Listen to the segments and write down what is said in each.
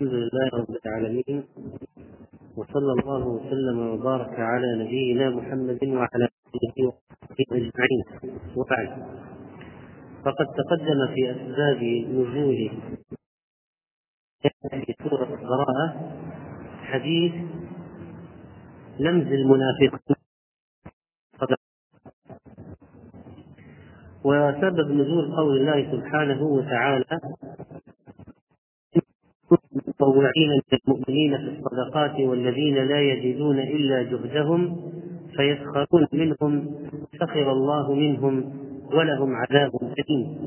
الحمد لله رب العالمين وصلى الله وسلم وبارك على نبينا محمد وعلى آله وصحبه أجمعين. وبعد فقد تقدم في أسباب نزول في سوره البراءة حديث لمز المنافقين. وسبب نزول قول الله سبحانه وتعالى متطوعين من المؤمنين في الصدقات والذين لا يجدون إلا جهدهم فيسخرون منهم سخر الله منهم ولهم عذاب أليم.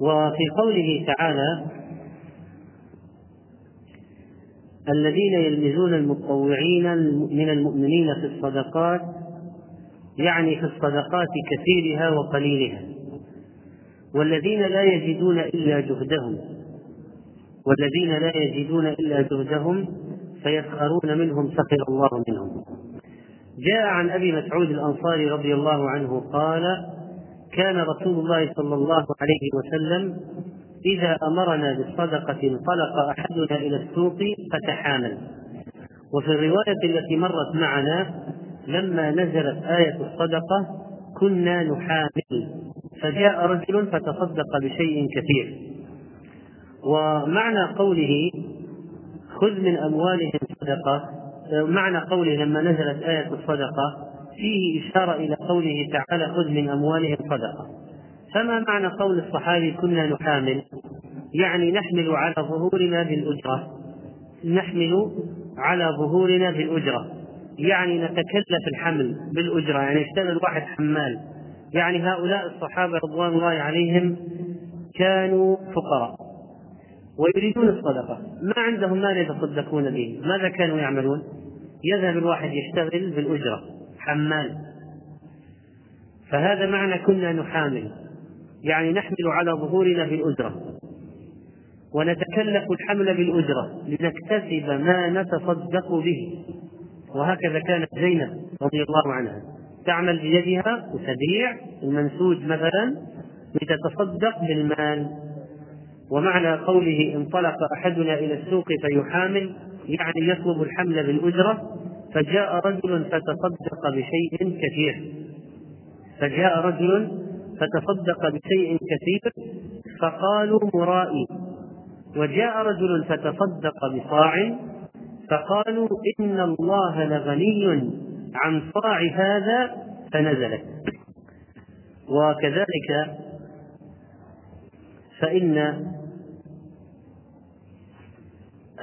وفي قوله تعالى الذين يلمزون المتطوعين من المؤمنين في الصدقات يعني في الصدقات كثيرها وقليلها والذين لا يجدون إلا جهدهم. والذين لا يجدون إلا جهدهم فيسخرون منهم سخر الله منهم. جاء عن أبي مسعود الأنصاري رضي الله عنه قال كان رسول الله صلى الله عليه وسلم إذا أمرنا بالصدقة انطلق أحدنا إلى السوق فتحامل. وفي الرواية التي مرت معنا لما نزلت آية الصدقة كنا نحامل. فجاء رجل فتصدق بشيء كثير. ومعنى قوله خذ من أموالهم صدقة معنى قوله لما نزلت آية الصدقة فيه إشارة إلى قوله تعالى خذ من أموالهم صدقة. فما معنى قول الصحابي كنا نحامل؟ يعني نحمل على ظهورنا بالأجرة. نحمل على ظهورنا بالأجرة. يعني نتكلف الحمل بالأجرة. يعني يشتغل واحد حمال. يعني هؤلاء الصحابة رضوان الله عليهم كانوا فقراء. ويريدون الصدقة. ما عندهم مال يتصدقون به. ماذا كانوا يعملون؟ يذهب الواحد يشتغل بالأجرة. حمال. فهذا معنى كنا نحامل. يعني نحمل على ظهورنا بالأجرة. ونتكلف الحمل بالأجرة. لنكتسب ما نتصدق به. وهكذا كانت زينب رضي الله عنها. تعمل بيدها وتبيع. المنسوج مثلا لتتصدق بالمال. ومعنى قوله انطلق أحدنا إلى السوق فيحامل يعني يطلب الحمل بالأجرة فجاء رجل فتصدق بشيء كثير. فجاء رجل فتصدق بشيء كثير فقالوا مرائي. وجاء رجل فتصدق بصاع فقالوا إن الله لغني عن صاع هذا فنزلت وكذلك فإن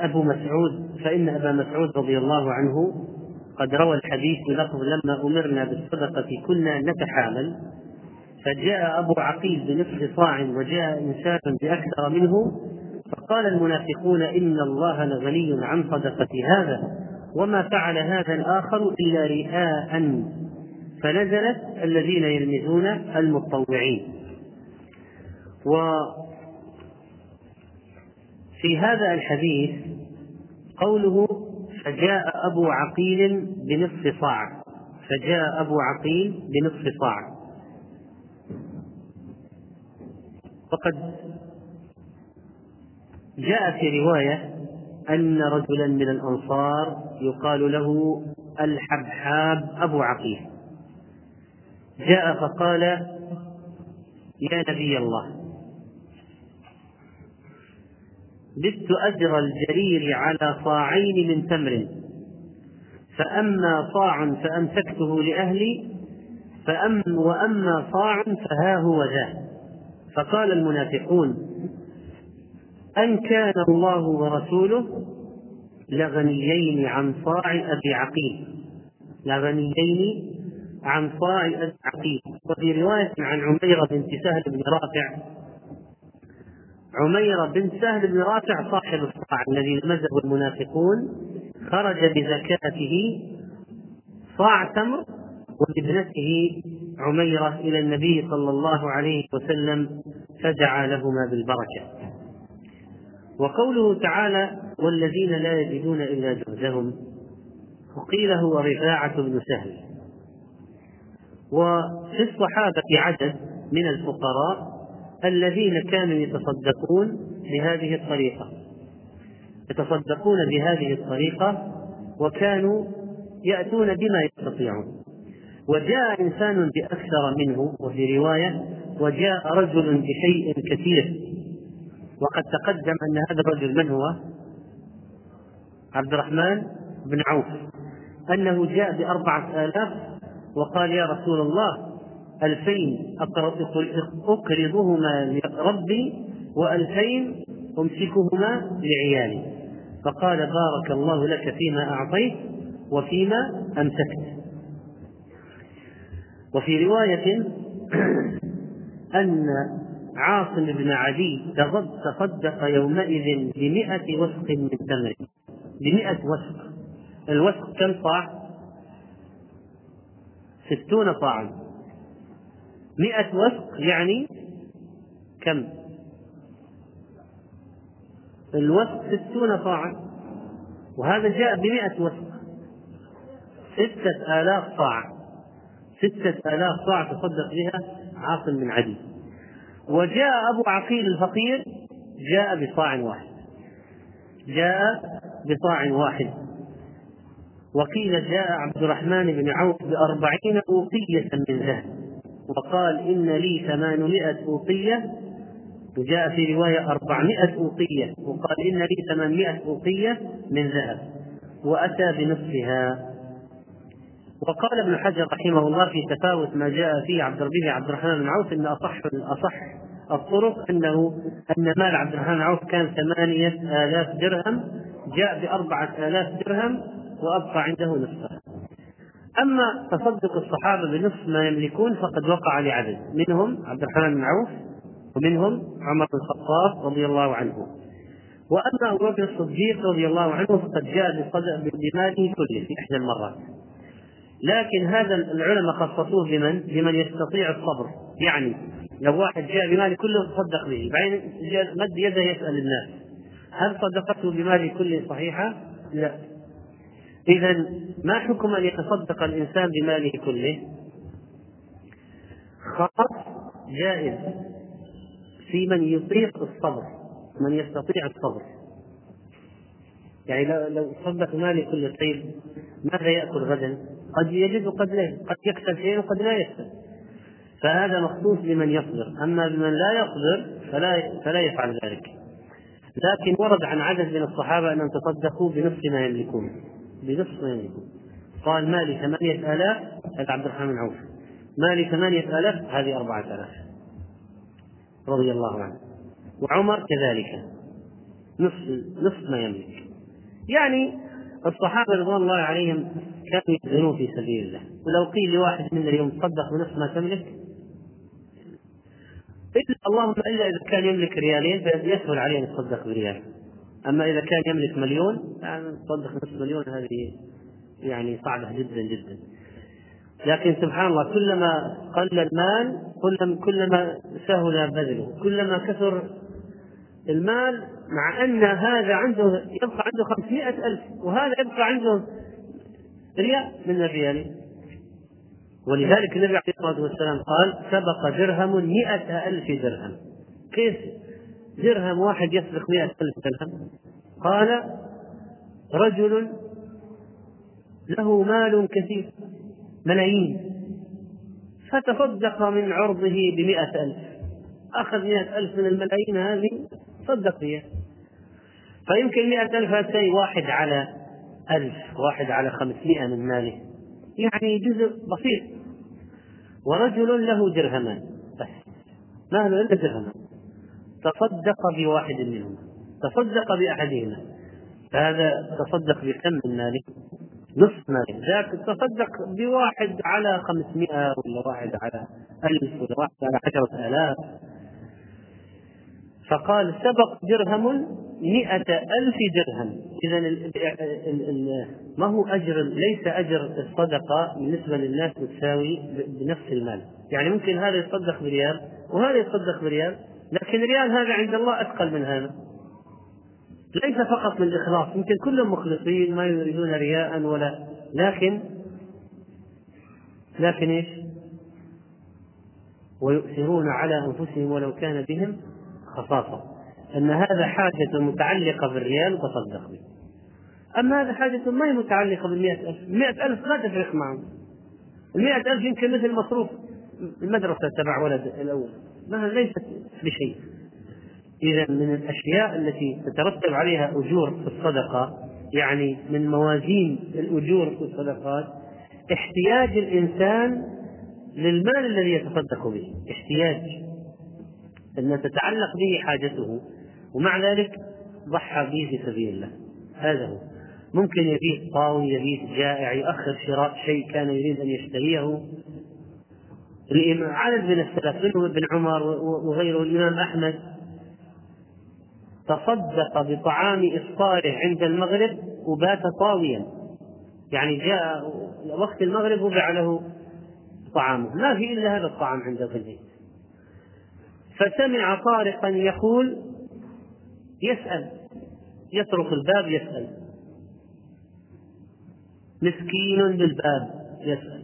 أبو مسعود فإن أبا مسعود رضي الله عنه قد روى الحديث بلفظ لما أمرنا بالصدقة كنا نتحامل فجاء أبو عقيل بنصف صاع وجاء إنسان بأكثر منه فقال المنافقون إن الله لغني عن صدقة هذا وما فعل هذا الآخر إلا رئاء فنزلت الذين يلمزون المتطوعين وفي هذا الحديث قوله فجاء أبو عقيل بنصف صاع. فجاء أبو عقيل بنصف صاع. وقد جاء في رواية أن رجلا من الأنصار يقال له الحبحاب أبو عقيل. جاء فقال يا نبي الله. بت أجر الجرير على صاعين من تمر. فأما صاع فأمسكته لأهلي فأم وأما صاع فها هو ذا. فقال المنافقون أن كان الله ورسوله لغنيين عن صاع أبي عقيل. لغنيين عن صاع أبي عقيل. وفي رواية عن عميرة بنت سهل بن رافع عميرة بنت سهل بن رافع صاحب الصاع الذي لمزه المنافقون خرج بزكاته صاع تمر وابنته عميرة إلى النبي صلى الله عليه وسلم فدعا لهما بالبركة. وقوله تعالى والذين لا يجدون إلا جهدهم وقيل هو رفاعة بن سهل. وفي الصحابة عدد من الفقراء الذين كانوا يتصدقون بهذه الطريقة. يتصدقون بهذه الطريقة وكانوا يأتون بما يستطيعون. وجاء إنسان بأكثر منه وفي رواية وجاء رجل بشيء كثير. وقد تقدم أن هذا الرجل من هو؟ عبد الرحمن بن عوف. أنه جاء بأربعة آلاف وقال يا رسول الله ألفين أقرضهما لربي وألفين أمسكهما لعيالي. فقال بارك الله لك فيما أعطيت وفيما أمسكت. وفي رواية أن عاصم بن عدي تصدق يومئذ بمئة وسق من تمر بمئة وسق الوسق كم صاع؟ ستون صاعا. مئة وسق يعني كم؟ الوسق ستون صاعا وهذا جاء بمئة وسق ستة آلاف صاع ستة آلاف صاع تصدق بها عاصم بن عدي. وجاء أبو عقيل الفقير جاء بصاع واحد. جاء بصاع واحد. وقيل جاء عبد الرحمن بن عوف بأربعين أوقية من ذهب. وقال إن لي ثمانمائة أوقية. وجاء في رواية أربعمائة أوقية. وقال إن لي ثمانمائة أوقية من ذهب. وأتى بنصفها. وقال ابن حجر رحمه الله في تفاوت ما جاء فيه عبد به عبد الرحمن بن عوف إن اصح الاصح الطرق انه أن مال عبد الرحمن بن عوف كان ثمانية آلاف درهم. جاء بأربعة آلاف درهم وأبقى عنده نصفه. أما تصدق الصحابة بنصف ما يملكون فقد وقع لعدد منهم عبد الرحمن بن عوف ومنهم عمر بن الخطاب رضي الله عنه. وأما أبو بكر الصديق رضي الله عنه فقد جاء بماله كله في إحدى المرات. لكن هذا العلماء خصصوه بمن؟ بمن يستطيع الصبر. يعني لو واحد جاء بماله كله تصدق به. بعدين مد يده يسأل الناس. هل صدقته بماله كله صحيحة؟ لا. اذا ما حكم أن يتصدق الإنسان بماله كله؟ خاص جائز. في من يطيق الصبر من يستطيع الصبر. يعني لو لو صدق مالي كل طيب ماذا يأكل غدا؟ قد يجد وقد لا قد يكسب شيء وقد لا يكسب. فهذا مخصوص بمن يصبر. أما بمن لا يصبر فلا فلا يفعل ذلك. لكن ورد عن عدد من الصحابة أنهم تصدقوا بنصف ما يملكون. بنصف ما يملكون. قال مالي ثمانية آلاف هذا عبد الرحمن بن عوف. مالي ثمانية آلاف هذه أربعة آلاف. رضي الله عنه. وعمر كذلك. نصف نصف ما يملك. يعني الصحابة رضوان الله عليهم كانوا يبذلون في سبيل الله. ولو قيل لواحد منا اليوم تصدق بنصف ما تملك إلا اللهم إلا إذا كان يملك ريالين فيسهل عليه أن يتصدق بريال. أما إذا كان يملك مليون يعني تصدق نصف مليون هذه يعني صعبة جدا جدا. لكن سبحان الله كلما قل المال كلما كلما سهل بذله كلما كثر المال مع أن هذا عنده يبقى عنده خمسمائة ألف وهذا يبقى عنده ريال من الريال. ولذلك النبي عليه الصلاة والسلام قال سبق درهم مئة ألف درهم. كيف؟ درهم واحد يسبق مئة ألف درهم. قال رجل له مال كثير ملايين فتصدق من عرضه بمئة ألف. أخذ مئة ألف من الملايين هذه صدق بها فيمكن مئة ألف هاتي واحد على ألف واحد على خمسمائة من ماله. يعني جزء بسيط. ورجل له درهمان بس. ما له إلا درهمان. تصدق بواحد منهما تصدق بأحدهما. فهذا تصدق بكم من ماله نصف ماله ذاك تصدق بواحد على خمسمائة ولا واحد على ألف ولا واحد على عشرة آلاف. فقال سبق درهم مئة ألف درهم. إذا ما هو أجر ليس أجر الصدقة بالنسبة للناس تساوي بنفس المال. يعني ممكن هذا يتصدق بريال وهذا يتصدق بريال. لكن ريال هذا عند الله أثقل من هذا. ليس فقط من الإخلاص يمكن كلهم مخلصين ما يريدون رياء ولا لكن لكن إيش؟ ويؤثرون على أنفسهم ولو كان بهم خصاصة. أن هذا حاجة متعلقة بالريال تصدق به. أما هذا حاجة ما هي متعلقة بالمئة ألف. المئة ألف ما تفرق معهم. المئة ألف يمكن مثل مصروف المدرسة تبع ولد الأول. ما ليست بشيء. إذا من الأشياء التي تترتب عليها أجور في الصدقة يعني من موازين الأجور في الصدقات احتياج الإنسان للمال الذي يتصدق به. احتياج. أن تتعلق به حاجته ومع ذلك ضحى به في سبيل الله. هذا هو. ممكن يبيت طاوي يبيت جائع يؤخر شراء شيء كان يريد أن يشتريه عدد من السلف منهم ابن عمر وغيره الإمام أحمد. تصدق بطعام إفطاره عند المغرب وبات طاويا. يعني جاء وقت المغرب وضع له طعامه. ما في إلا هذا الطعام عنده في البيت. فسمع طارقا يقول يسأل يطرق الباب يسأل. مسكين بالباب يسأل.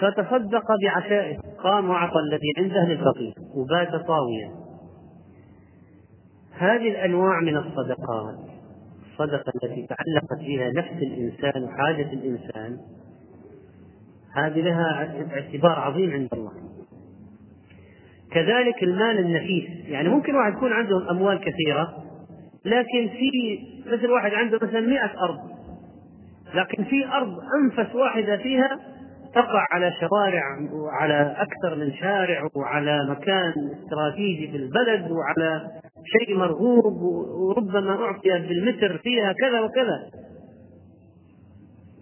فتصدق بعشائه قام وعطى الذي عنده للفقير. وبات طاويا. هذه الأنواع من الصدقات الصدقة التي تعلقت بها نفس الإنسان وحاجة الإنسان هذه لها اعتبار عظيم عند الله. كذلك المال النفيس. يعني ممكن واحد يكون عنده أموال كثيرة لكن في مثل واحد عنده مثلا مئة أرض. لكن في أرض أنفس واحدة فيها تقع على شوارع وعلى أكثر من شارع وعلى مكان استراتيجي في البلد وعلى شيء مرغوب وربما أعطي بالمتر فيها كذا وكذا.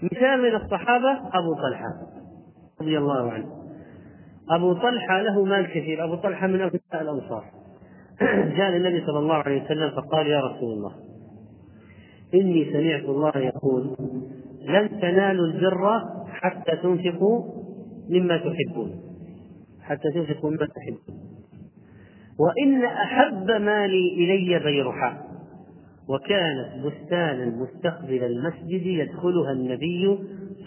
مثال من الصحابة أبو طلحة رضي الله عنه. أبو طلحة له مال كثير أبو طلحة من أبناء الأنصار. جاء النبي صلى الله عليه وسلم فقال يا رسول الله إني سمعت الله يقول لن تنالوا البر حتى تنفقوا مما تحبون. حتى تنفقوا مما تحبون. وإن أحب مالي إلي بيرحاء وكانت بستانا مستقبل المسجد يدخلها النبي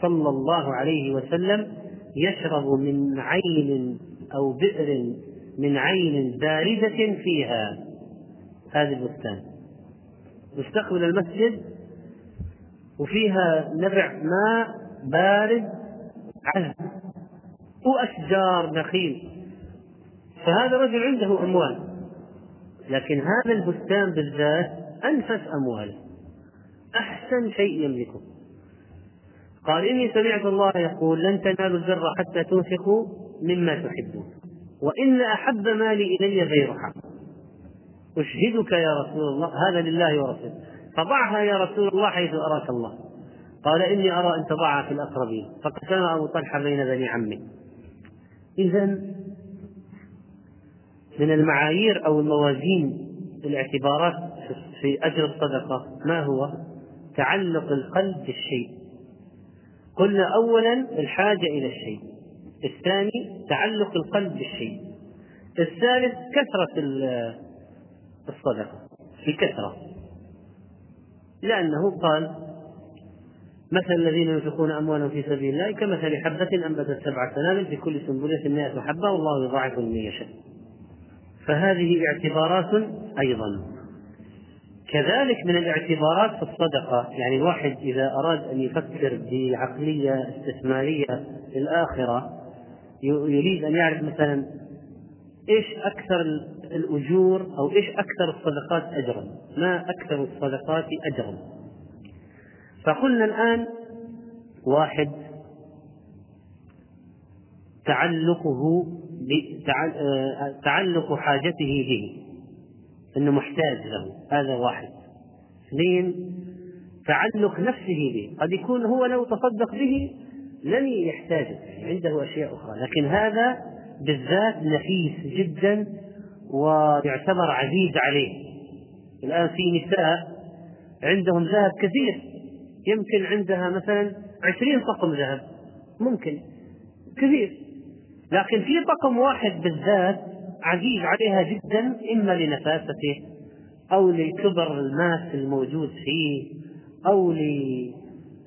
صلى الله عليه وسلم يشرب من عين أو بئر من عين باردة فيها. هذه البستان. مستقبل المسجد وفيها نبع ماء بارد عذب. وأشجار نخيل. فهذا رجل عنده أموال. لكن هذا البستان بالذات أنفس أمواله. أحسن شيء يملكه. قال إني سمعت الله يقول لن تنالوا البر حتى تنفقوا مما تحبون. وإن أحب مالي إلي بيرها أشهدك يا رسول الله. هذا لله ورسوله. فضعها يا رسول الله حيث أراك الله. قال إني أرى أن تضعها في الأقربين. فقسم أبو طلحة بين بني عمه. إذا من المعايير أو الموازين الاعتبارات في أجر الصدقة ما هو؟ تعلق القلب بالشيء. قلنا أولا الحاجة إلى الشيء. الثاني تعلق القلب بالشيء. الثالث كثرة الصدقة. بكثرة لأنه قال مثل الذين ينفقون أموالهم في سبيل الله كمثل حبة أنبتت سبع سنابل في كل سنبلة مائة حبة والله يضاعف لمن يشاء. فهذه اعتبارات أيضا. كذلك من الاعتبارات في الصدقة يعني الواحد إذا أراد أن يفكر بعقلية استثمارية للآخرة يريد أن يعرف مثلا إيش أكثر الأجور أو إيش أكثر الصدقات أجرا؟ ما أكثر الصدقات أجرا؟ فقلنا الآن واحد تعلقه آه، تعلق حاجته به إنه محتاج له هذا واحد. اثنين تعلق نفسه به قد يكون هو لو تصدق به لن يحتاجه عنده أشياء أخرى لكن هذا بالذات نفيس جدا ويعتبر عزيز عليه. الآن في نساء عندهم ذهب كثير. يمكن عندها مثلا عشرين طقم ذهب. ممكن. كثير. لكن في طقم واحد بالذات عزيز عليها جدا إما لنفاسته أو لكبر الماس الموجود فيه أو ل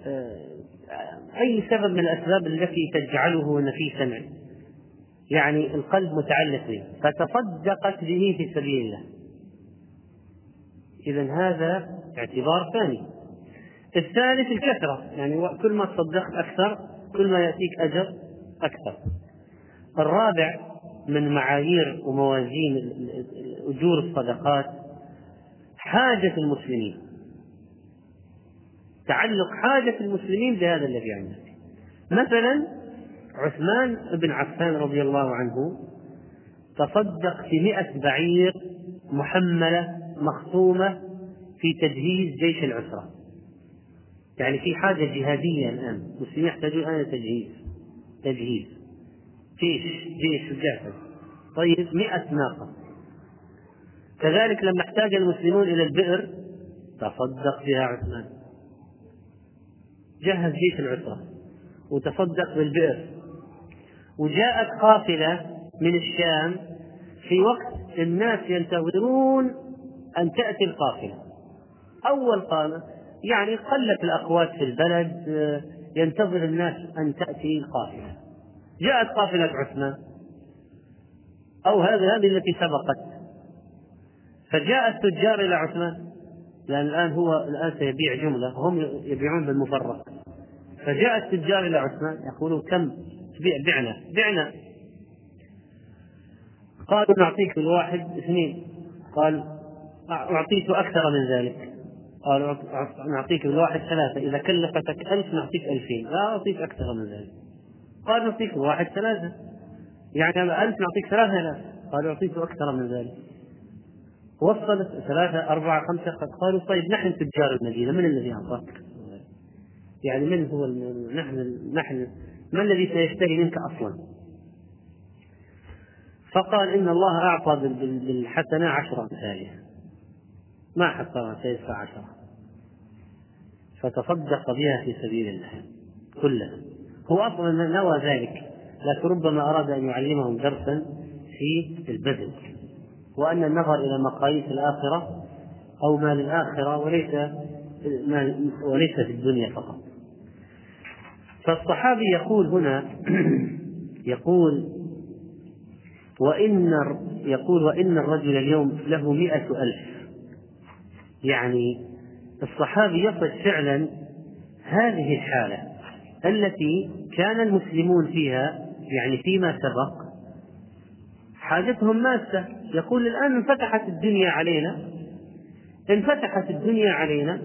آه، سبب من الأسباب التي تجعله نفيسا. يعني القلب متعلق به فتصدقت به في سبيل الله. إذا هذا اعتبار ثاني. الثالث الكثرة يعني كل ما تصدقت أكثر كل ما يأتيك أجر أكثر. الرابع من معايير وموازين أجور الصدقات حاجة المسلمين. تعلق حاجة المسلمين بهذا الذي عندك. مثلا عثمان بن عفان رضي الله عنه تصدق في مئة بعير محملة مخطومة في تجهيز جيش العسرة. يعني في حاجة جهادية الآن المسلمين يحتاجون الآن تجهيز تجهيز. جيش جيش جاهز طيب مئة ناقة. كذلك لما احتاج المسلمون إلى البئر تصدق بها عثمان. جهز جيش العسرة وتصدق بالبئر. وجاءت قافلة من الشام في وقت الناس ينتظرون أن تأتي القافلة. أول قامة يعني قلت الأقوات في البلد ينتظر الناس أن تأتي القافلة. جاءت قافلة عثمان. أو هذه هذه التي سبقت. فجاء التجار إلى عثمان. لأن الآن هو الآن سيبيع جملة. هم يبيعون بالمفرق فجاء التجار إلى عثمان يقولون كم؟ بعنا بعنا قالوا نعطيك الواحد اثنين. قال أعطيت أكثر من ذلك. قالوا نعطيك الواحد ثلاثة. إذا كلفتك ألف نعطيك ألفين. لا أعطيك أكثر من ذلك. قال نعطيك الواحد ثلاثة. يعني ألف نعطيك ثلاثة آلاف قالوا أعطيك أكثر من ذلك. وصلت ثلاثة أربعة خمسة. قالوا طيب نحن تجار المدينة. من الذي أعطاك؟ يعني من هو نحن نحن ما الذي سيشتري منك أصلا؟ فقال إن الله أعطى بالحسنة عشرة أمثالها ما حصرها سيدفع عشرة. فتصدق بها في سبيل الله. كلها. هو أصلا نوى ذلك لكن ربما أراد أن يعلمهم درسا في البذل وأن النظر إلى مقاييس الآخرة أو مال الآخرة وليس وليس في الدنيا فقط. فالصحابي يقول هنا يقول وإن يقول وإن الرجل اليوم له مئة ألف. يعني الصحابي يصف فعلا هذه الحالة التي كان المسلمون فيها يعني فيما سبق حاجتهم ماسة. يقول الآن انفتحت الدنيا علينا انفتحت الدنيا علينا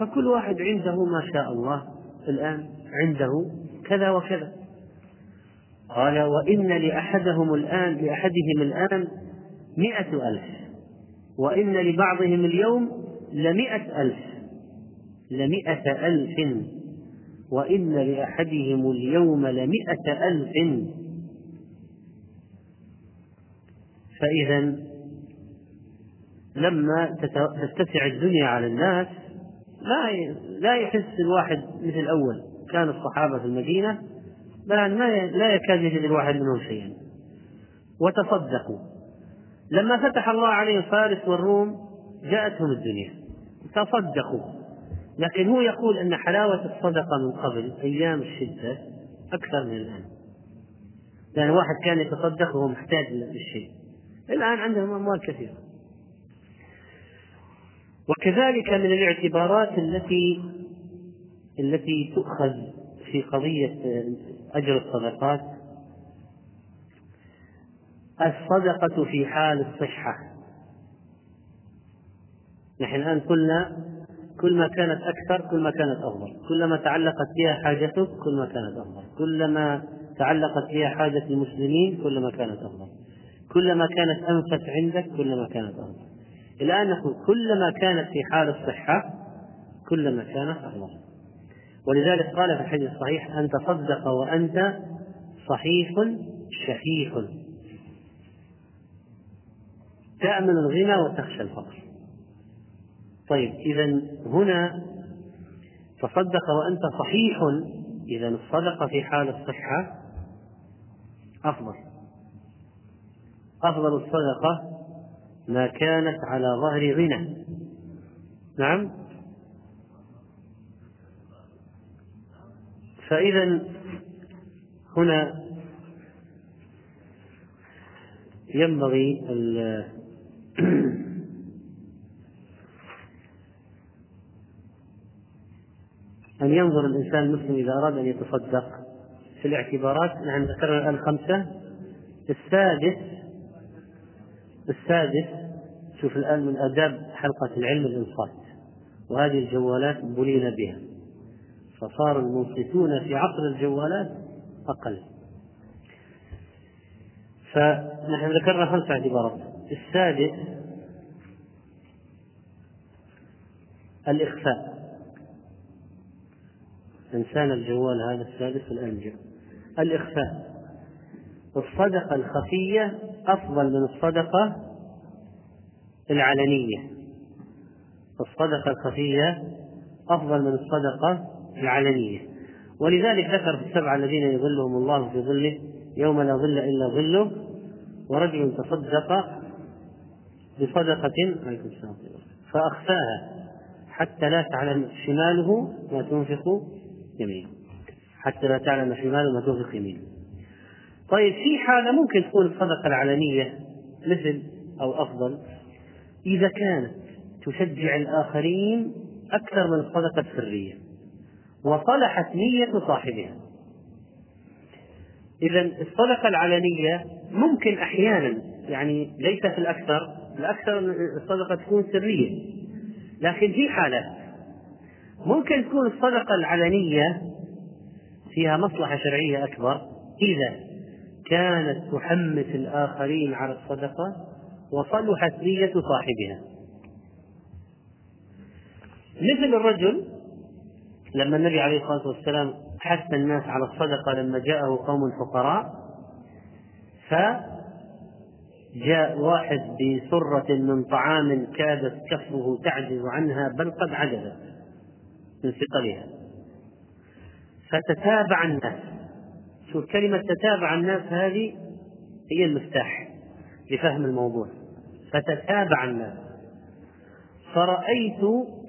فكل واحد عنده ما شاء الله الآن عنده كذا وكذا. قال وإن لأحدهم الآن لأحدهم الآن مئة ألف وإن لبعضهم اليوم لمئة ألف لمئة ألف وإن لأحدهم اليوم لمئة ألف. فإذا لما تتسع الدنيا على الناس لا لا يحس الواحد مثل الأول. كان الصحابة في المدينة ما لا يكاد يجد الواحد منهم شيئا. وتصدقوا. لما فتح الله عليهم فارس والروم جاءتهم الدنيا. تصدقوا. لكن هو يقول أن حلاوة الصدقة من قبل أيام الشدة أكثر من الآن. لأن واحد كان يتصدق وهو محتاج للشيء. الآن عندهم أموال كثيرة. وكذلك من الاعتبارات التي التي تؤخذ في قضية أجر الصدقات. الصدقة في حال الصحة. نحن الآن قلنا كل ما كانت أكثر كل ما كانت أفضل. كلما تعلقت بها حاجتك كل ما كانت أفضل. كلما تعلقت بها حاجة المسلمين كلما كانت أفضل. كلما كانت أنفس عندك كلما كانت أفضل. الآن نقول كلما كانت في حال الصحة كلما كانت أفضل. ولذلك قال في الحديث الصحيح أن تصدق وأنت صحيح شحيح تأمن الغنى وتخشى الفقر. طيب إذا هنا تصدق وأنت صحيح إذا الصدقة في حال الصحة أفضل. أفضل الصدقة ما كانت على ظهر غنى. نعم؟ فإذا هنا ينبغي أن ينظر الإنسان المسلم إذا أراد أن يتصدق في الاعتبارات. نحن ذكرنا الآن خمسة. السادس السادس شوف الآن من آداب حلقة العلم الإنصات وهذه الجوالات بلينا بها. فصار المنصتون في عصر الجوالات أقل. فنحن ذكرنا خمس اعتبارات. السادس الإخفاء. إنسان الجوال هذا السادس الآن جاء. الإخفاء. الصدقة الخفية أفضل من الصدقة العلنية. الصدقة الخفية أفضل من الصدقة العلنية ولذلك ذكر في السبعة الذين يظلهم الله في ظله يوم لا ظل إلا ظله ورجل تصدق بصدقة فأخفاها حتى لا تعلم شماله ما تنفق يمينه. حتى لا تعلم شماله ما تنفق يمينه. طيب في حالة ممكن تكون الصدقة العلنية مثل أو أفضل إذا كانت تشجع الآخرين أكثر من الصدقة السرية. وصلحت نية صاحبها. إذا الصدقة العلنية ممكن أحيانا يعني ليس في الأكثر الأكثر الصدقة تكون سرية لكن في حالات ممكن تكون الصدقة العلنية فيها مصلحة شرعية أكبر إذا كانت تحمس الآخرين على الصدقة وصلحت نية صاحبها. مثل الرجل لما النبي عليه الصلاة والسلام حث الناس على الصدقة لما جاءه قوم فقراء فجاء واحد بسرة من طعام كادت كفه تعجز عنها بل قد عجزت من ثقلها. فتتابع الناس. شوف كلمة تتابع الناس هذه هي المفتاح لفهم الموضوع. فتتابع الناس. فرأيت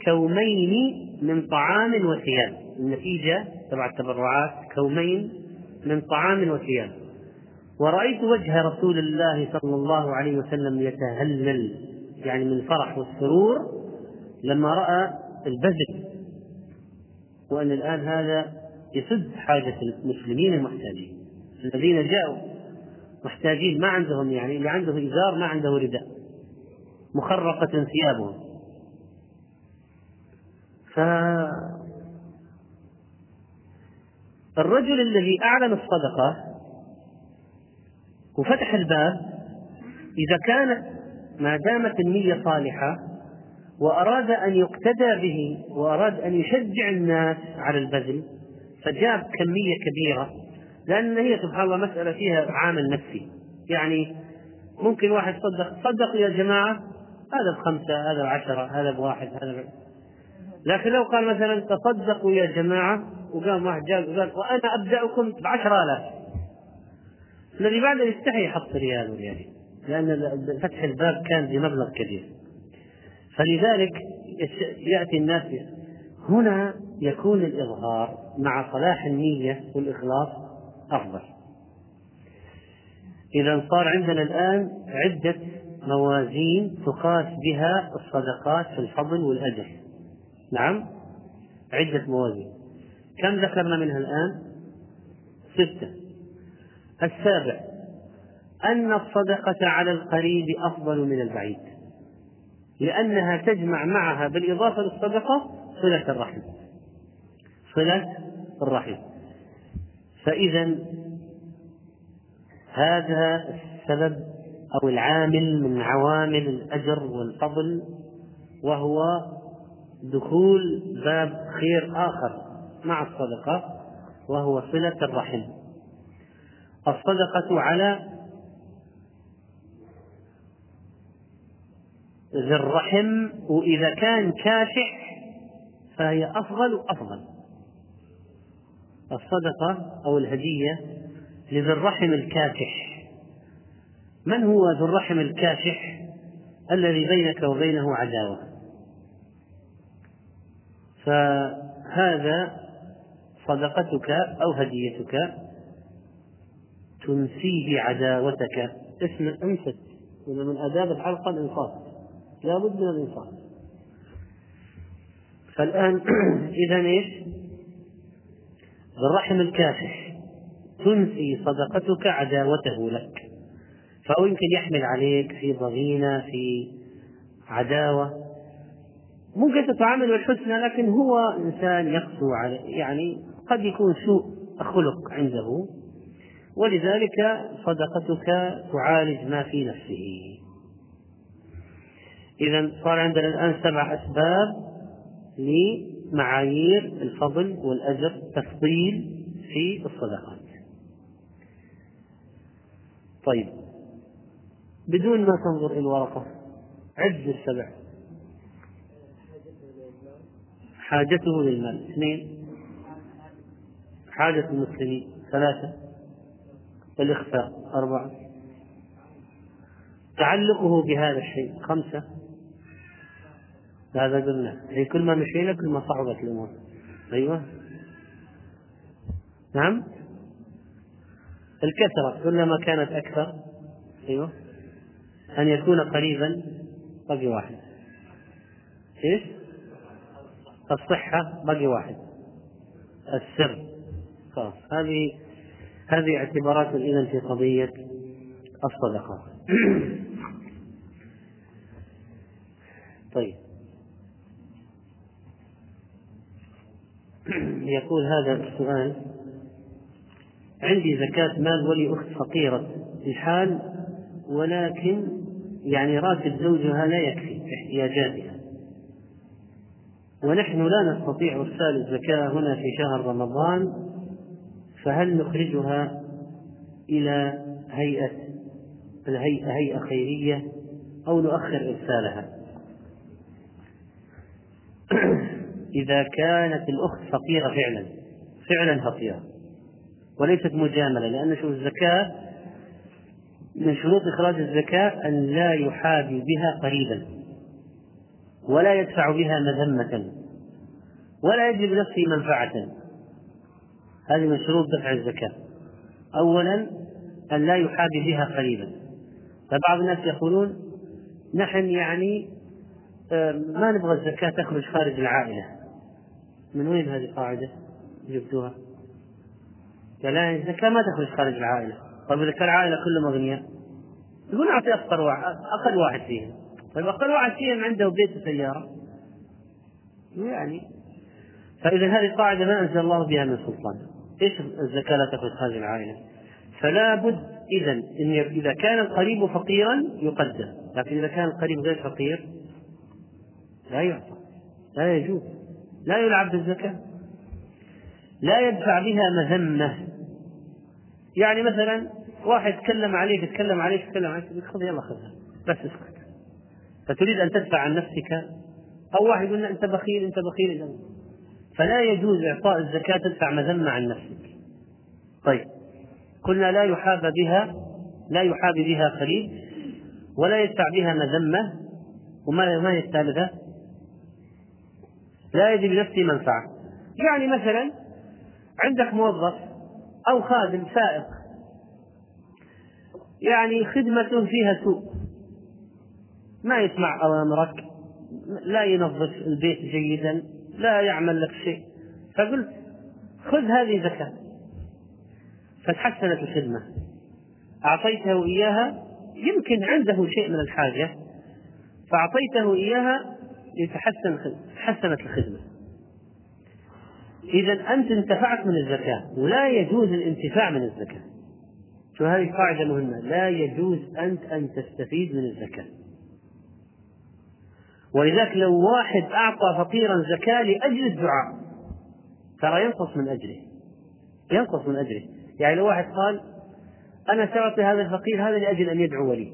كومين من طعام وثياب النتيجة تبع التبرعات كومين من طعام وثياب ورأيت وجه رسول الله صلى الله عليه وسلم يتهلل يعني من الفرح والسرور لما رأى البذل. وأن الآن هذا يسد حاجة المسلمين المحتاجين. الذين جاءوا محتاجين ما عندهم يعني اللي عنده إزار ما عنده رداء مخرقة ثيابهم. ف الرجل الذي أعلن الصدقة وفتح الباب إذا كانت ما دامت النية صالحة وأراد أن يقتدى به وأراد أن يشجع الناس على البذل فجاب كمية كبيرة لأن هي سبحان الله مسألة فيها عامل نفسي يعني ممكن واحد صدق صدقوا يا جماعة هذا بخمسة هذا بعشرة هذا بواحد هذا. لكن لو قال مثلا تصدقوا يا جماعة وقام واحد جاء وقال وأنا أبدأكم بعشرة آلاف. الذي بعده يستحي يحط ريال وريالين لأن فتح الباب كان بمبلغ كبير. فلذلك يأتي الناس هنا يكون الإظهار مع صلاح النية والإخلاص أفضل. إذا صار عندنا الآن عدة موازين تقاس بها الصدقات في الفضل والأجر. نعم. عدة موازين. كم ذكرنا منها الآن؟ ستة. السابع. أن الصدقة على القريب أفضل من البعيد. لأنها تجمع معها بالإضافة للصدقة صلة الرحم. صلة الرحم. فإذا هذا السبب أو العامل من عوامل الأجر والفضل وهو دخول باب خير آخر مع الصدقة وهو صلة الرحم. الصدقة على ذي الرحم وإذا كان كاشح فهي أفضل وأفضل. الصدقة أو الهدية لذي الرحم الكاشح من هو ذو الرحم الكاشح الذي بينك وبينه عداوة؟ فهذا صدقتك أو هديتك تنسيه عداوتك. اسم انصت من آداب الحلقة الإنصات لابد من الإنصات فالآن إذا إيش؟ بالرحم الكافح. تنفي صدقتك عداوته لك. فهو يمكن يحمل عليك في ضغينة في عداوة. ممكن تتعامل بالحسنى لكن هو إنسان يقسو على يعني قد يكون سوء خلق عنده ولذلك صدقتك تعالج ما في نفسه. إذا صار عندنا الآن سبع أسباب لمعايير الفضل والأجر تفضيل في الصدقات. طيب بدون ما تنظر إلى الورقة عد السبع حاجته للمال. اثنين حاجة المسلمين. ثلاثة الإخفاء. أربعة تعلقه بهذا الشيء. خمسة هذا قلنا. هي كل ما مشينا كل ما صعبت الأمور. أيوه. نعم. الكثرة كلما كانت أكثر. أيوه. أن يكون قريبا بقي واحد. إيش؟ الصحة بقي واحد. السر. خلاص. هذه هذه اعتبارات إذا في قضية الصدقة. طيب. يقول هذا السؤال. عندي زكاة مال ولي أخت فقيرة الحال ولكن يعني راتب زوجها لا يكفي احتياجاتها. ونحن لا نستطيع إرسال الزكاة هنا في شهر رمضان فهل نخرجها إلى هيئة الهيئة هيئة خيرية أو نؤخر إرسالها؟ إذا كانت الأخت فقيرة فعلا فعلا فقيرة وليست مجاملة لأن شو الزكاة من شروط إخراج الزكاة أن لا يحابي بها قريبا. ولا يدفع بها مذمة ولا يجلب نفسه منفعة. هذه من شروط دفع الزكاة. أولا أن لا يحابي بها قريبا. فبعض الناس يقولون نحن يعني ما نبغى الزكاة تخرج خارج العائلة. من وين هذه القاعدة جبتوها؟ لا الزكاة ما تخرج خارج العائلة. طيب إذا كان العائلة كلهم أغنياء؟ يقول أعطي أفقر واحد أقل واحد فيهم. طيب أقل واحد فيهم عنده بيت وسيارة يعني فإذا هذه قاعدة ما أنزل الله بها من سلطان. إيش الزكاة لا تخرج خارج العائلة؟ فلا بد إذا إن إذا كان القريب فقيرا يقدم لكن إذا كان القريب غير فقير لا يعطى لا يجوز لا يلعب بالزكاة لا يدفع بها مذمة يعني مثلا واحد تكلم عليك تكلم عليك تكلم عليك خذ يلا خذها بس اسكت. فتريد أن تدفع عن نفسك؟ أو واحد يقول أنت بخيل أنت بخيل فلا يجوز إعطاء الزكاة تدفع مذمة عن نفسك. طيب قلنا لا يحاب بها لا يحاب بها قريب ولا يدفع بها مذمة. وما ما هي الثالثة؟ لا يجد لنفسه منفعة. يعني مثلا عندك موظف أو خادم سائق يعني خدمته فيها سوء. ما يسمع أوامرك لا ينظف البيت جيدا لا يعمل لك شيء. فقلت خذ هذه زكاة. فتحسنت الخدمة. أعطيته إياها يمكن عنده شيء من الحاجة فأعطيته إياها لتحسن تحسنت الخدمة. إذا أنت انتفعت من الزكاة ولا يجوز الانتفاع من الزكاة. شو هذه قاعدة مهمة لا يجوز أنت أن تستفيد من الزكاة. ولذلك لو واحد أعطى فقيرا زكاة لأجل الدعاء ترى ينقص من أجره ينقص من أجره يعني لو واحد قال أنا سأعطي هذا الفقير هذا لأجل أن يدعو لي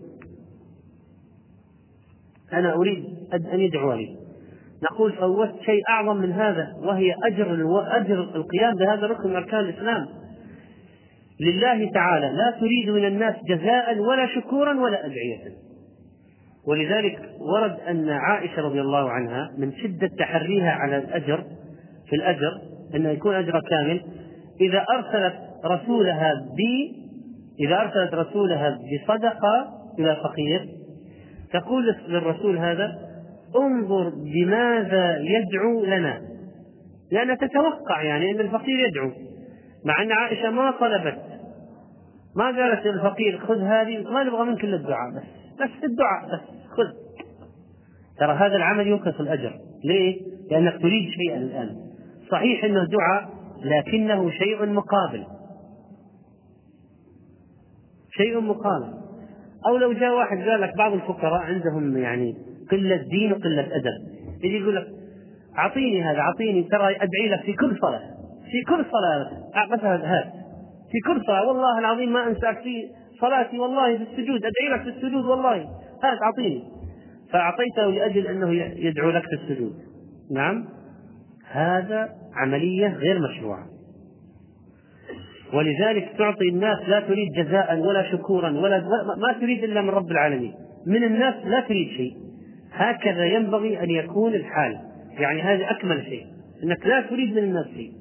أنا أريد أن يدعو لي نقول فوت شيء أعظم من هذا وهي أجر أجر القيام بهذا الركن من أركان الإسلام. لله تعالى لا تريد من الناس جزاء ولا شكورا ولا أدعية. ولذلك ورد أن عائشة رضي الله عنها من شدة تحريها على الأجر في الأجر أن يكون أجر كامل إذا أرسلت رسولها إذا أرسلت رسولها بصدقة إلى فقير تقول للرسول هذا انظر بماذا يدعو لنا. لأنها تتوقع يعني أن الفقير يدعو مع أن عائشة ما طلبت. ما قالت للفقير خذ هذه ما نبغى منك إلا الدعاء بس بس الدعاء بس. ترى هذا العمل ينقص الأجر. ليه؟ لأنك تريد شيئا الآن. صحيح أنه دعاء لكنه شيء مقابل. شيء مقابل. أو لو جاء واحد قال لك بعض الفقراء عندهم يعني قلة دين وقلة أدب. يجي يقول لك أعطيني هذا أعطيني. ترى أدعي لك في كل صلاة. في كل صلاة. مثلا هات في كل صلاة. والله العظيم ما أنساك في صلاتي والله في السجود. أدعي لك في السجود والله. هات أعطيني. فأعطيته لأجل أنه يدعو لك في السجود. نعم. هذا عملية غير مشروعة. ولذلك تعطي الناس لا تريد جزاء ولا شكورا ولا ما تريد إلا من رب العالمين. من الناس لا تريد شيء. هكذا ينبغي أن يكون الحال. يعني هذا أكمل شيء. أنك لا تريد من الناس شيء.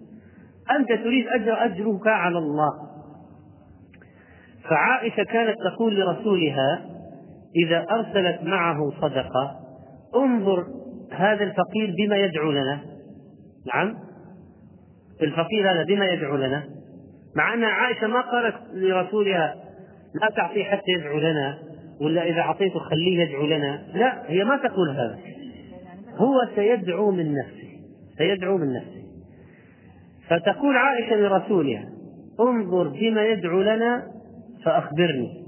أنت تريد أجر أجرك على الله. فعائشة كانت تقول لرسولها إذا أرسلت معه صدقة انظر هذا الفقير بما يدعو لنا. نعم. الفقير هذا بما يدعو لنا. مع أن عائشة ما قالت لرسولها لا تعطيه حتى يدعو لنا ولا إذا أعطيته خليه يدعو لنا لا هي ما تقول هذا. هو سيدعو من نفسه سيدعو من نفسه. فتقول عائشة لرسولها انظر بما يدعو لنا فأخبرني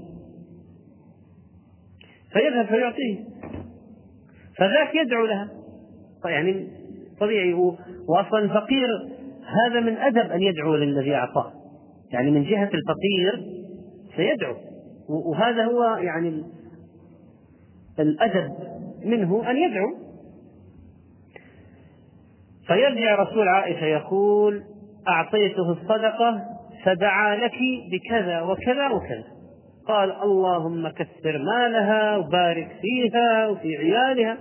فيذهب فيعطيه. فذاك يدعو لها. يعني طبيعي واصلا الفقير هذا من أدب أن يدعو للذي أعطاه. يعني من جهة الفقير سيدعو. وهذا هو يعني الأدب منه أن يدعو. فيرجع رسول عائشة يقول أعطيته الصدقة فدعا لك بكذا وكذا وكذا. قال اللهم كثر مالها وبارك فيها وفي عيالها.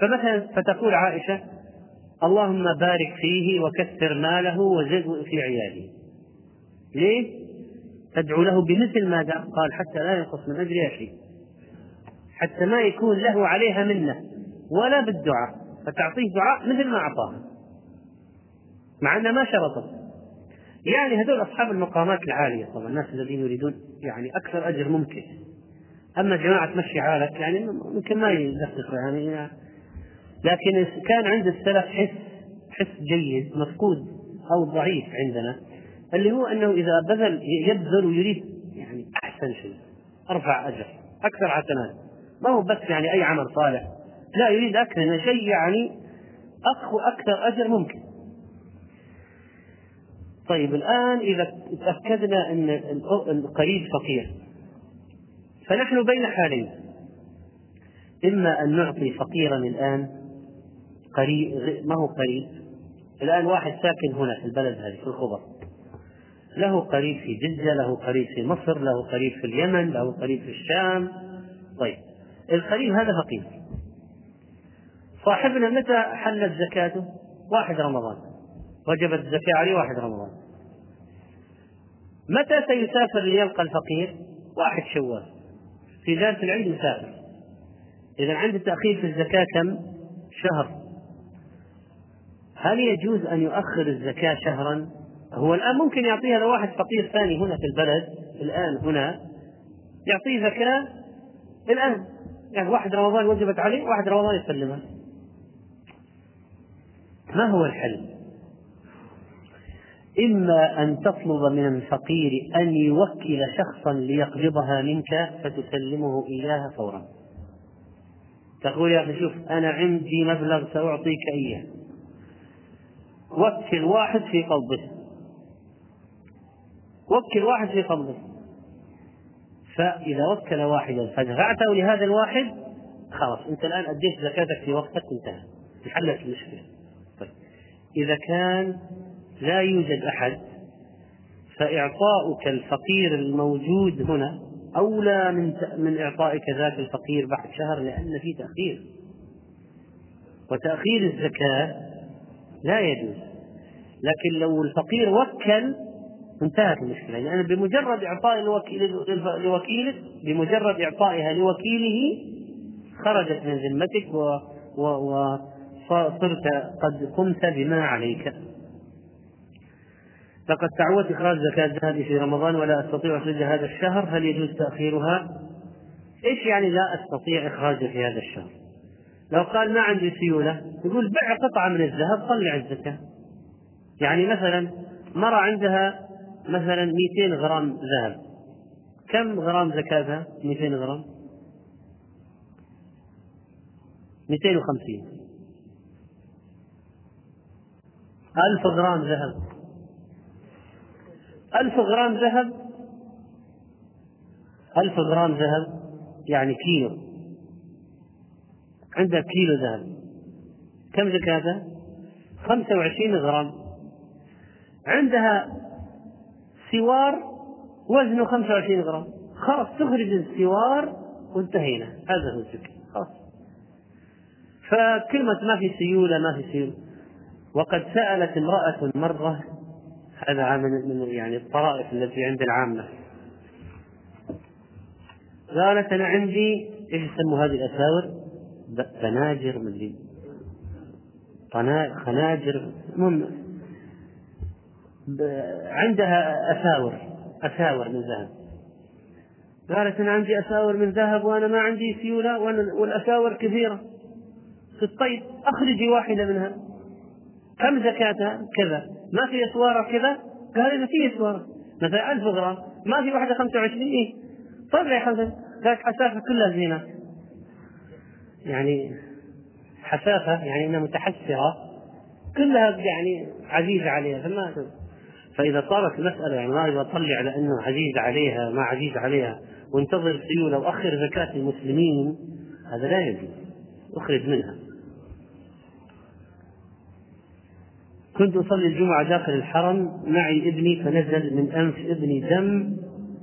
فمثلا فتقول عائشة اللهم بارك فيه وكثر ماله وزد في عياله. ليه؟ تدعو له بمثل ما قال. حتى لا ينقص من أجرها شيء حتى ما يكون له عليها منة ولا بالدعاء. فتعطيه دعاء مثل ما أعطاها مع أنها ما شرطت يعني هذول أصحاب المقامات العالية طبعا الناس الذين يريدون يعني أكثر أجر ممكن. أما جماعة تمشي حالك يعني ممكن ما يدققوا يعني. لكن كان عند السلف حس حس جيد مفقود أو ضعيف عندنا اللي هو أنه إذا بذل يبذل ويريد يعني أحسن شيء أرفع أجر أكثر حسنات ما هو بس يعني أي عمل صالح لا يريد أكثر شيء يعني أخو أكثر أجر ممكن. طيب الآن إذا تأكدنا أن القريب فقير فنحن بين حالين. إما أن نعطي فقيرا الآن قريب ما هو قريب؟ الآن واحد ساكن هنا في البلد هذه في الخبر له قريب في جدة له قريب في مصر له قريب في اليمن له قريب في الشام. طيب القريب هذا فقير. صاحبنا متى حلت زكاته؟ واحد رمضان. وجبت الزكاة عليه واحد رمضان. متى سيسافر ليلقى الفقير؟ واحد شوال. في ذات العيد يسافر إذا عنده تأخير في الزكاة كم؟ شهر. هل يجوز أن يؤخر الزكاة شهرا؟ هو الآن ممكن يعطيها لواحد فقير ثاني هنا في البلد الآن هنا يعطيه زكاة الآن. يعني واحد رمضان وجبت عليه واحد رمضان يسلمها. ما هو الحل؟ إما أن تطلب من الفقير أن يوكل شخصا ليقبضها منك فتسلمه إياها فورا. تقول يا أخي شوف أنا عندي مبلغ سأعطيك إياه. وكل واحد في قبضه وكل واحد في قبضه فإذا وكل واحدا فدفعته لهذا الواحد خلاص أنت الآن أديت زكاتك في وقتك انتهى. انحلت المشكلة. طيب. إذا كان لا يوجد أحد فإعطاؤك الفقير الموجود هنا أولى من من إعطائك ذاك الفقير بعد شهر لأن في تأخير. وتأخير الزكاة لا يجوز. لكن لو الفقير وكل انتهت المشكلة. لأن يعني بمجرد إعطاء لوكيلك بمجرد إعطائها لوكيله خرجت من ذمتك وصرت قد قمت بما عليك. لقد تعودت إخراج زكاة الذهب في رمضان ولا أستطيع إخراجها هذا الشهر هل يجوز تأخيرها؟ إيش يعني لا أستطيع إخراجها في هذا الشهر؟ لو قال ما عندي سيولة يقول بع قطعة من الذهب طلع الزكاة. يعني مثلا مرة عندها مثلا 200 غرام ذهب. كم غرام زكاتها؟ 200 غرام. 250 ألف غرام ذهب. ألف غرام ذهب؟ ألف غرام ذهب يعني كيلو. عندها كيلو ذهب. كم زكاتها؟ 25 غرام. عندها سوار وزنه 25 غرام. خلاص تخرج السوار وانتهينا. هذا هو الزكاة خلاص. فكلمة ما في سيولة ما في سيولة. وقد سألت امرأة مرة هذا من يعني الطرائف التي عند العامة. قالت أنا عندي إيش يسموا هذه الأساور؟ بناجر من خناجر. المهم عندها أساور أساور من ذهب. قالت أنا عندي أساور من ذهب وأنا ما عندي سيولة والأساور كثيرة. قلت طيب أخرجي واحدة منها. كم زكاتها؟ كذا. ما في أسوارة كذا؟ قال إذا في أسوارة. مثلا 1000 غرام. ما في واحدة 25 إيه. طيب يا حسن قالت حسافة كلها زينات يعني حسافة يعني أنها متحسرة. كلها يعني عزيزة عليها. فما فإذا صارت المسألة يعني ما أطلع على أنه عزيز عليها ما عزيز عليها. وانتظر سيولة وأخر زكاة المسلمين هذا لا يجوز. أخرج منها. كنت أصلي الجمعة داخل الحرم معي ابني فنزل من أنف ابني دم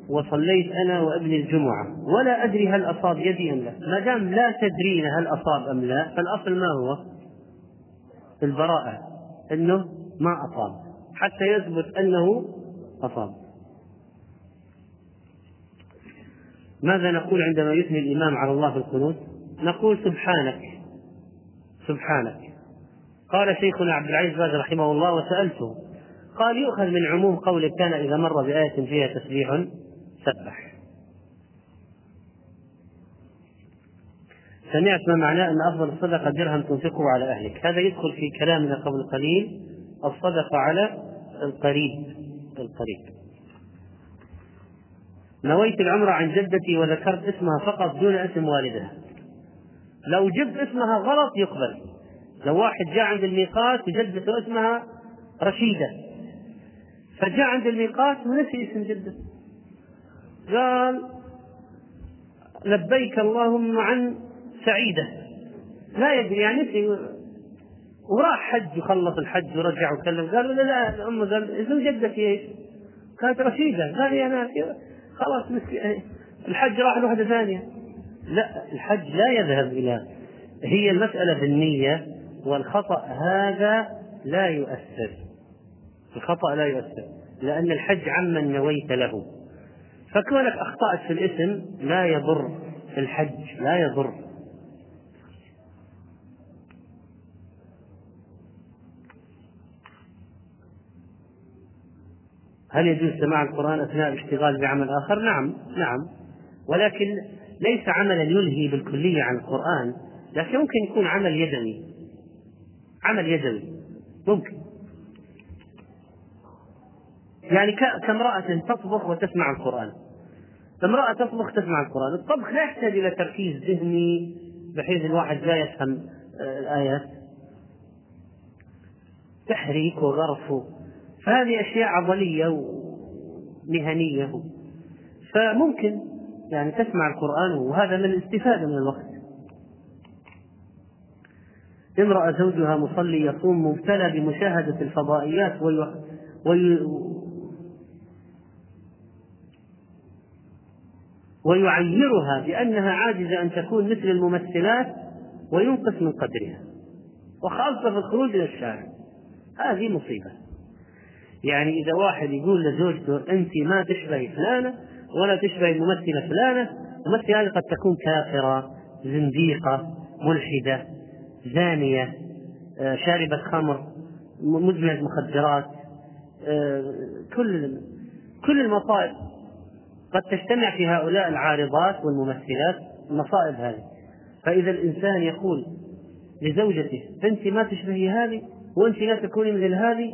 وصليت أنا وابني الجمعة. ولا أدري هل أصاب يدي أم لا. ما دام لا تدرين هل أصاب أم لا فالأصل ما هو؟ البراءة. أنه ما أصاب. حتى يثبت أنه أصاب. ماذا نقول عندما يثني الإمام على الله في القنوت؟ نقول سبحانك. سبحانك. قال شيخنا عبد العزيز باز رحمه الله وسألته قال يؤخذ من عموم قوله كان إذا مر بآية فيها تسبيح سبح. سمعت ما معناه أن أفضل الصدقة درهم تنفقه على أهلك. هذا يدخل في كلامنا قبل قليل الصدقة على القريب القريب. نويت العمرة عن جدتي وذكرت اسمها فقط دون اسم والدها. لو جبت اسمها غلط يقبل. لو واحد جاء عند الميقات وجدته اسمها رشيدة. فجاء عند الميقات ونسي اسم جدته قال لبيك اللهم عن سعيدة. لا يدري يعني نسي. وراح حج وخلص الحج ورجع وكلم قالوا لا لا الام قال اسم جدتي إيش؟ كانت رشيدة. قال أنا خلاص الحج راح لوحدة ثانية. لا الحج لا يذهب إلى هي المسألة بالنية. والخطأ هذا لا يؤثر. الخطأ لا يؤثر لأن الحج عمن نويت له. فكونك أخطأت في الاسم لا يضر في الحج لا يضر. هل يجوز سماع القرآن أثناء الاشتغال بعمل آخر؟ نعم نعم. ولكن ليس عملا يلهي بالكلية عن القرآن لكن ممكن يكون عمل يدوي عمل يدوي. ممكن. يعني كامرأة تطبخ وتسمع القرآن. امرأة تطبخ تسمع القرآن. الطبخ لا يحتاج إلى تركيز ذهني بحيث الواحد لا يفهم آه، الآيات. تحريك وغرف. فهذه أشياء عضلية ومهنية. فممكن يعني تسمع القرآن وهذا من الاستفادة من الوقت. امرأة زوجها مصلي يصوم مبتلى بمشاهدة الفضائيات وي... وي... ويعيرها بأنها عاجزة أن تكون مثل الممثلات وينقص من قدرها وخاصة في الخروج إلى الشارع. هذه مصيبة. يعني إذا واحد يقول لزوجته أنت ما تشبهي فلانة ولا تشبهي الممثلة فلانة الممثلة هذه قد تكون كافرة زنديقة ملحدة. زانية آه، شاربة خمر مدمنة مخدرات آه، كل كل المصائب. قد تجتمع في هؤلاء العارضات والممثلات المصائب هذه. فإذا الإنسان يقول لزوجته أنت ما تشبهي هذه وأنت لا تكوني مثل هذه؟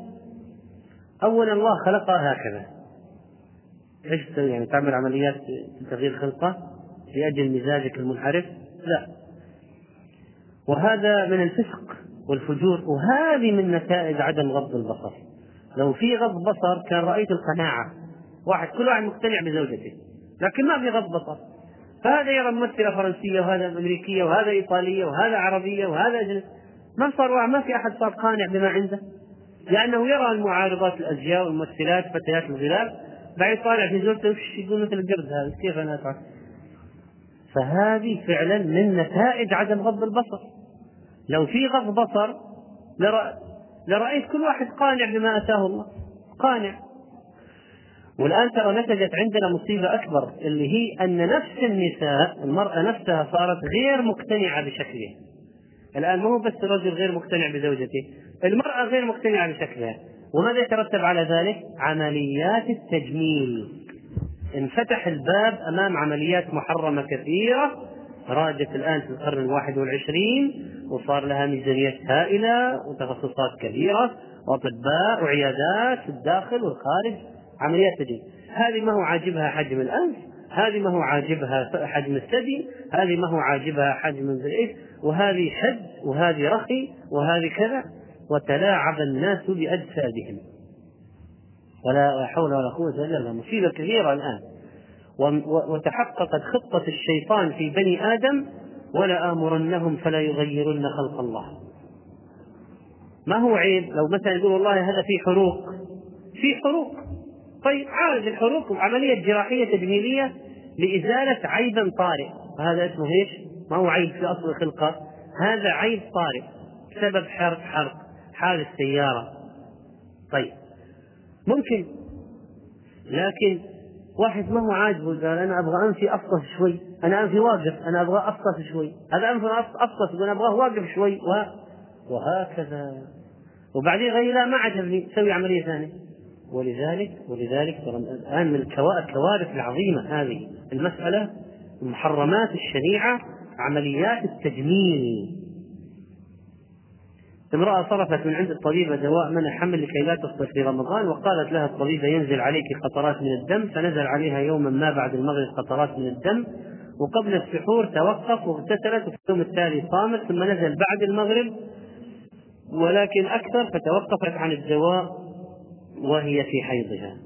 أولا الله خلقها هكذا. إيش يعني تعمل عمليات تغيير خلقة لأجل مزاجك المنحرف؟ لا. وهذا من الفسق والفجور وهذه من نتائج عدم غض البصر. لو في غض بصر كان رأيت القناعة. واحد كل واحد مقتنع بزوجته لكن ما في غض بصر. فهذا يرى ممثلة فرنسية وهذا أمريكية وهذا إيطالية وهذا عربية وهذا أجنبي ما صار ما في أحد صار قانع بما عنده. لأنه يرى المعارضات الأزياء والممثلات فتيات الغلال بعد طالع في زوجته وش يقول مثل القرد هذا؟ كيف أنا أفعل؟ فهذه فعلا من نتائج عدم غض البصر. لو في غض بصر لرأيت كل واحد قانع بما أتاه الله قانع. والآن ترى نتجت عندنا مصيبة أكبر اللي هي أن نفس النساء المرأة نفسها صارت غير مقتنعة بشكلها. الآن مو بس الرجل غير مقتنع بزوجته المرأة غير مقتنعة بشكلها. وماذا يترتب على ذلك؟ عمليات التجميل. انفتح الباب أمام عمليات محرمة كثيرة راجت الآن في القرن الواحد والعشرين وصار لها ميزانيات هائلة وتخصصات كبيرة وأطباء وعيادات في الداخل والخارج عمليات تجميل هذه ما هو عاجبها حجم الأنف هذه ما هو عاجبها حجم الثدي هذه ما هو عاجبها حجم الإيه وهذه شد وهذه رخي وهذه كذا. وتلاعب الناس بأجسادهم. ولا حول ولا قوة إلا بالله. مصيبة كبيرة الآن. وتحققت خطة الشيطان في بني آدم ولا آمرنهم فلا يغيرن خلق الله. ما هو عيب؟ لو مثلا يقول والله هذا في حروق. في حروق. طيب عالج الحروق عملية جراحية تجميلية لإزالة عيب طارئ. هذا اسمه إيش؟ ما هو عيب في أصل الخلقة. هذا عيب طارئ. سبب حرق حرق. حادث سيارة طيب ممكن. لكن واحد ما هو عاجبه قال أنا أبغى أنفي افطس شوي أنا أنفي واقف أنا أبغى افطس شوي. هذا أنفي افطس وأنا أبغاه واقف شوي وهكذا. وبعدين غير لا ما عجبني سوي عملية ثانية. ولذلك ولذلك الآن من الكوارث العظيمة هذه المسألة المحرمات الشنيعه عمليات التجميل. امرأة صرفت من عند الطبيبة دواء منع حمل لكي لا تفطر في رمضان وقالت لها الطبيبة ينزل عليك قطرات من الدم فنزل عليها يوما ما بعد المغرب قطرات من الدم وقبل السحور توقف واغتسلت وفي اليوم التالي صامت ثم نزل بعد المغرب ولكن أكثر فتوقفت عن الدواء وهي في حيضها.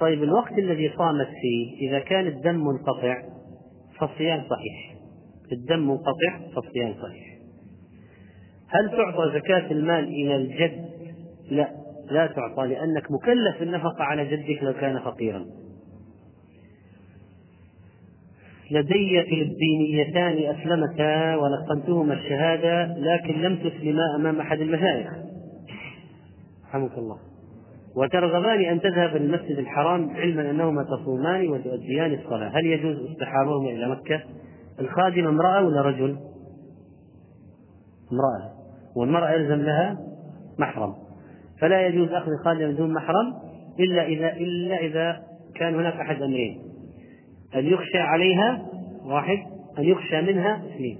طيب الوقت الذي صامت فيه إذا كان الدم منقطع فالصيام صحيح. الدم منقطع فالصيام صحيح. هل تعطى زكاة المال إلى الجد؟ لا لا تعطى لأنك مكلف النفقة على جدك لو كان فقيرا. لدي فلبينيتان أسلمتا ولقنتهما الشهادة لكن لم تسلما أمام أحد المشايخ. رحمك الله. وترغبان أن تذهب للمسجد الحرام علما أنهما تصومان وتؤديان الصلاة. هل يجوز اصطحابهما إلى مكة؟ الخادم امرأة ولا رجل؟ امرأة. والمرأة يلزم لها محرم. فلا يجوز أخذ الخادم من دون محرم إلا إذا إلا إذا كان هناك أحد أمرين. أن يخشى عليها واحد أن يخشى منها اثنين.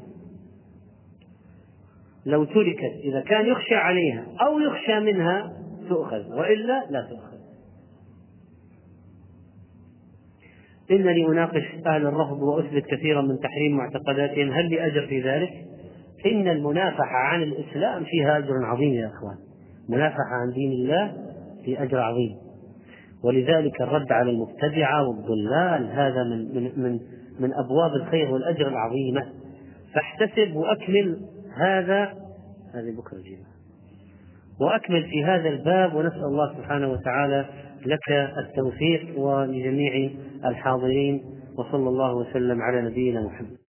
لو تركت إذا كان يخشى عليها أو يخشى منها تؤخذ وإلا لا تؤخذ. إنني أناقش أهل الرفض وأثبت كثيرا من تحريم معتقداتهم. هل لي أجر في ذلك؟ إن المنافحة عن الإسلام فيها أجر عظيم يا إخوان. منافحة عن دين الله في أجر عظيم. ولذلك الرد على المبتدعة والضلال هذا من من من من أبواب الخير والأجر العظيمة. فاحتسب وأكمل هذا هذه بكرة الجيمة وأكمل في هذا الباب ونسأل الله سبحانه وتعالى لك التوفيق ولجميع الحاضرين. وصلى الله وسلم على نبينا محمد.